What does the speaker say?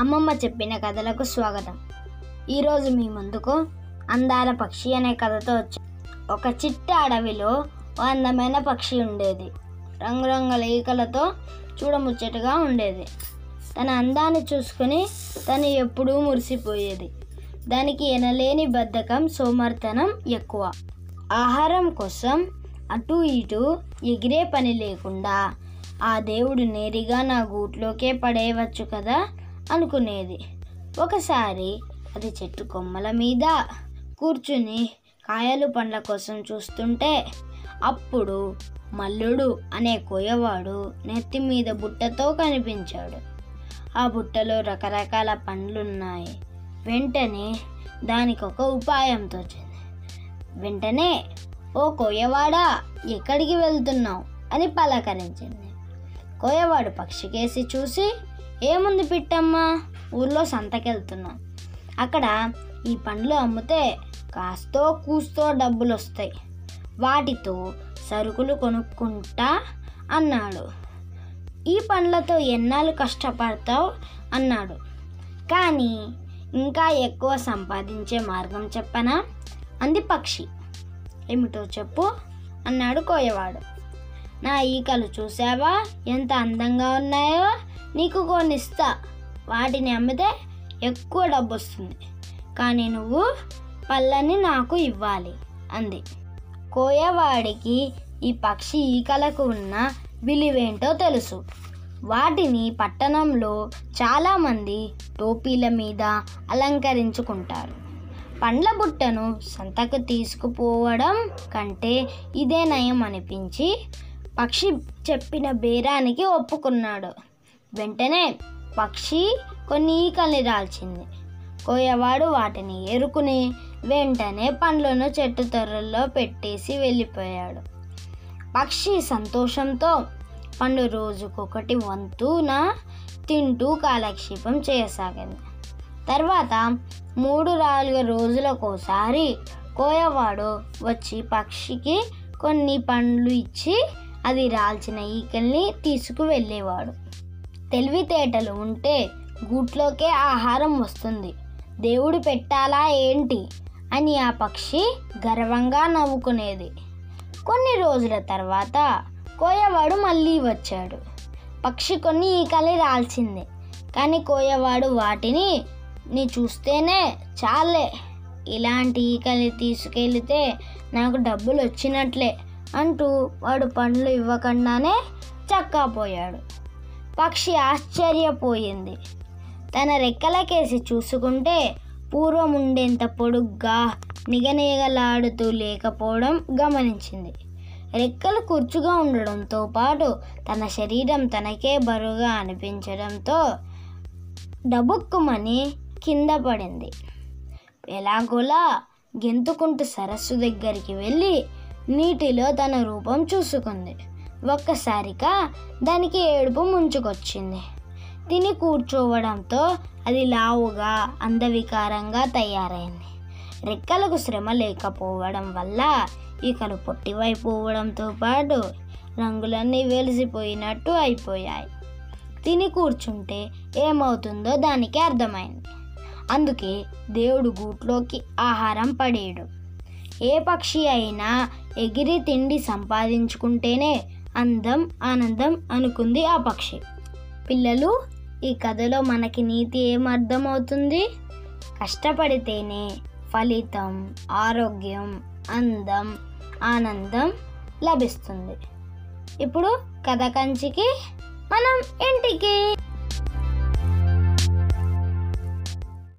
అమ్మమ్మ చెప్పిన కథలకు స్వాగతం. ఈరోజు మీ ముందుకు అందాల పక్షి అనే కథతో వచ్చి. ఒక చిట్ట అడవిలో ఓ అందమైన పక్షి ఉండేది. రంగురంగుల ఈకలతో చూడముచ్చటగా ఉండేది. తన అందాన్ని చూసుకుని తను ఎప్పుడూ మురిసిపోయేది. దానికి ఎనలేని బద్ధకం సోమర్తనం ఎక్కువ. ఆహారం కోసం అటు ఇటు ఎగిరే పని లేకుండా ఆ దేవుడు నేరుగా నా గూట్లోకే పడేయవచ్చు కదా? అనుకునేది. ఒకసారి అది చెట్టు కొమ్మల మీద కూర్చుని కాయలు పండ్ల కోసం చూస్తుంటే అప్పుడు మల్లుడు అనే కోయవాడు నెత్తి మీద బుట్టతో కనిపించాడు. ఆ బుట్టలో రకరకాల పండ్లున్నాయి. వెంటనే దానికి ఒక ఉపాయం తోచింది. వెంటనే ఓ కోయవాడా ఎక్కడికి వెళ్తున్నావు? అని పలకరించింది. కోయవాడు పక్షికేసి చూసి ఏముంది పిట్టమ్మా? ఊర్లో సంతకెళ్తున్నాం. అక్కడ ఈ పండ్లు అమ్మితే కాస్తో కూస్తో డబ్బులు వస్తాయి వాటితో సరుకులు కొనుక్కుంటా అన్నాడు. ఈ పండ్లతో ఎన్నాళ్ళు కష్టపడతావు? అన్నాడు. కానీ ఇంకా ఎక్కువ సంపాదించే మార్గం చెప్పనా? అంది పక్షి. ఏమిటో చెప్పు అన్నాడు కోయవాడు. నా ఈకలు చూసావా ఎంత అందంగా ఉన్నాయో? నీకు కొన్ని ఇస్తా. వాటిని అమ్మితే ఎక్కువ డబ్బు వస్తుంది కానీ నువ్వు పళ్ళని నాకు ఇవ్వాలి అంది. కోయవాడికి ఈ పక్షి ఈకలకు ఉన్న విలువేంటో తెలుసు. వాటిని పట్టణంలో చాలామంది టోపీల మీద అలంకరించుకుంటారు. పండ్ల బుట్టను సంతకు తీసుకుపోవడం కంటే ఇదే నయం అనిపించి పక్షి చెప్పిన బేరానికి ఒప్పుకున్నాడు. వెంటనే పక్షి కొన్ని ఈకల్ని రాల్చింది కోయవాడు వాటిని ఎరుకుని వెంటనే పండ్లను చెట్టు తొర్రల్లో పెట్టేసి వెళ్ళిపోయాడు. పక్షి సంతోషంతో పండు రోజుకొకటి వంతున తింటూ కాలక్షేపం చేయసాగింది. తర్వాత మూడు నాలుగు రోజులకోసారి కోయవాడు వచ్చి పక్షికి కొన్ని పండ్లు ఇచ్చి అది రాల్చిన ఈకల్ని తీసుకువెళ్ళేవాడు. తెలివితేటలు ఉంటే గూట్లోకే ఆహారం వస్తుంది. దేవుడు పెట్టాలా ఏంటి? అని ఆ పక్షి గర్వంగా నవ్వుకునేది. కొన్ని రోజుల తర్వాత కోయవాడు మళ్ళీ వచ్చాడు. పక్షి కొన్ని ఈకలి రాల్చింది కానీ కోయవాడు వాటిని నీ చూస్తేనే చాలే. ఇలాంటి ఈకలి తీసుకెళ్తే నాకు డబ్బులు వచ్చినట్లే అంటూ వాడు పండ్లు ఇవ్వకుండానే చక్కాపోయాడు పక్షి ఆశ్చర్యపోయింది. తన రెక్కలకేసి చూసుకుంటే పూర్వం ఉండేంత పొడుగ్గా నిగనిగలాడుతూ లేకపోవడం గమనించింది. రెక్కలు కుర్చుగా ఉండడంతో పాటు తన శరీరం తనకే బరువుగా అనిపించడంతో డబుక్కుమని కింద పడింది. ఎలాగోలా గెంతుకుంటూ సరస్సు దగ్గరికి వెళ్ళి నీటిలో తన రూపం చూసుకుంది. ఒక్కసారిగా దానికి ఏడుపు ముంచుకొచ్చింది. తిని కూర్చోవడంతో అది లావుగా అందవికారంగా తయారైంది. రెక్కలకు శ్రమ లేకపోవడం వల్ల ఈకలు పొట్టివైపోవడంతో పాటు రంగులన్నీ వెలిసిపోయినట్టు అయిపోయాయి. తిని కూర్చుంటే ఏమవుతుందో దానికి అర్థమైంది. అందుకే దేవుడు గూట్లోకి ఆహారం పడేయడు ఏ పక్షి అయినా ఎగిరి తిండి సంపాదించుకుంటేనే అందం ఆనందం అనుకుంది ఆ పక్షి. పిల్లలు ఈ కథలో మనకి నీతి ఏమర్థమవుతుంది అర్థమవుతుంది? కష్టపడితేనే ఫలితం ఆరోగ్యం అందం ఆనందం లభిస్తుంది. ఇప్పుడు కథ కంచికి మనం ఇంటికి.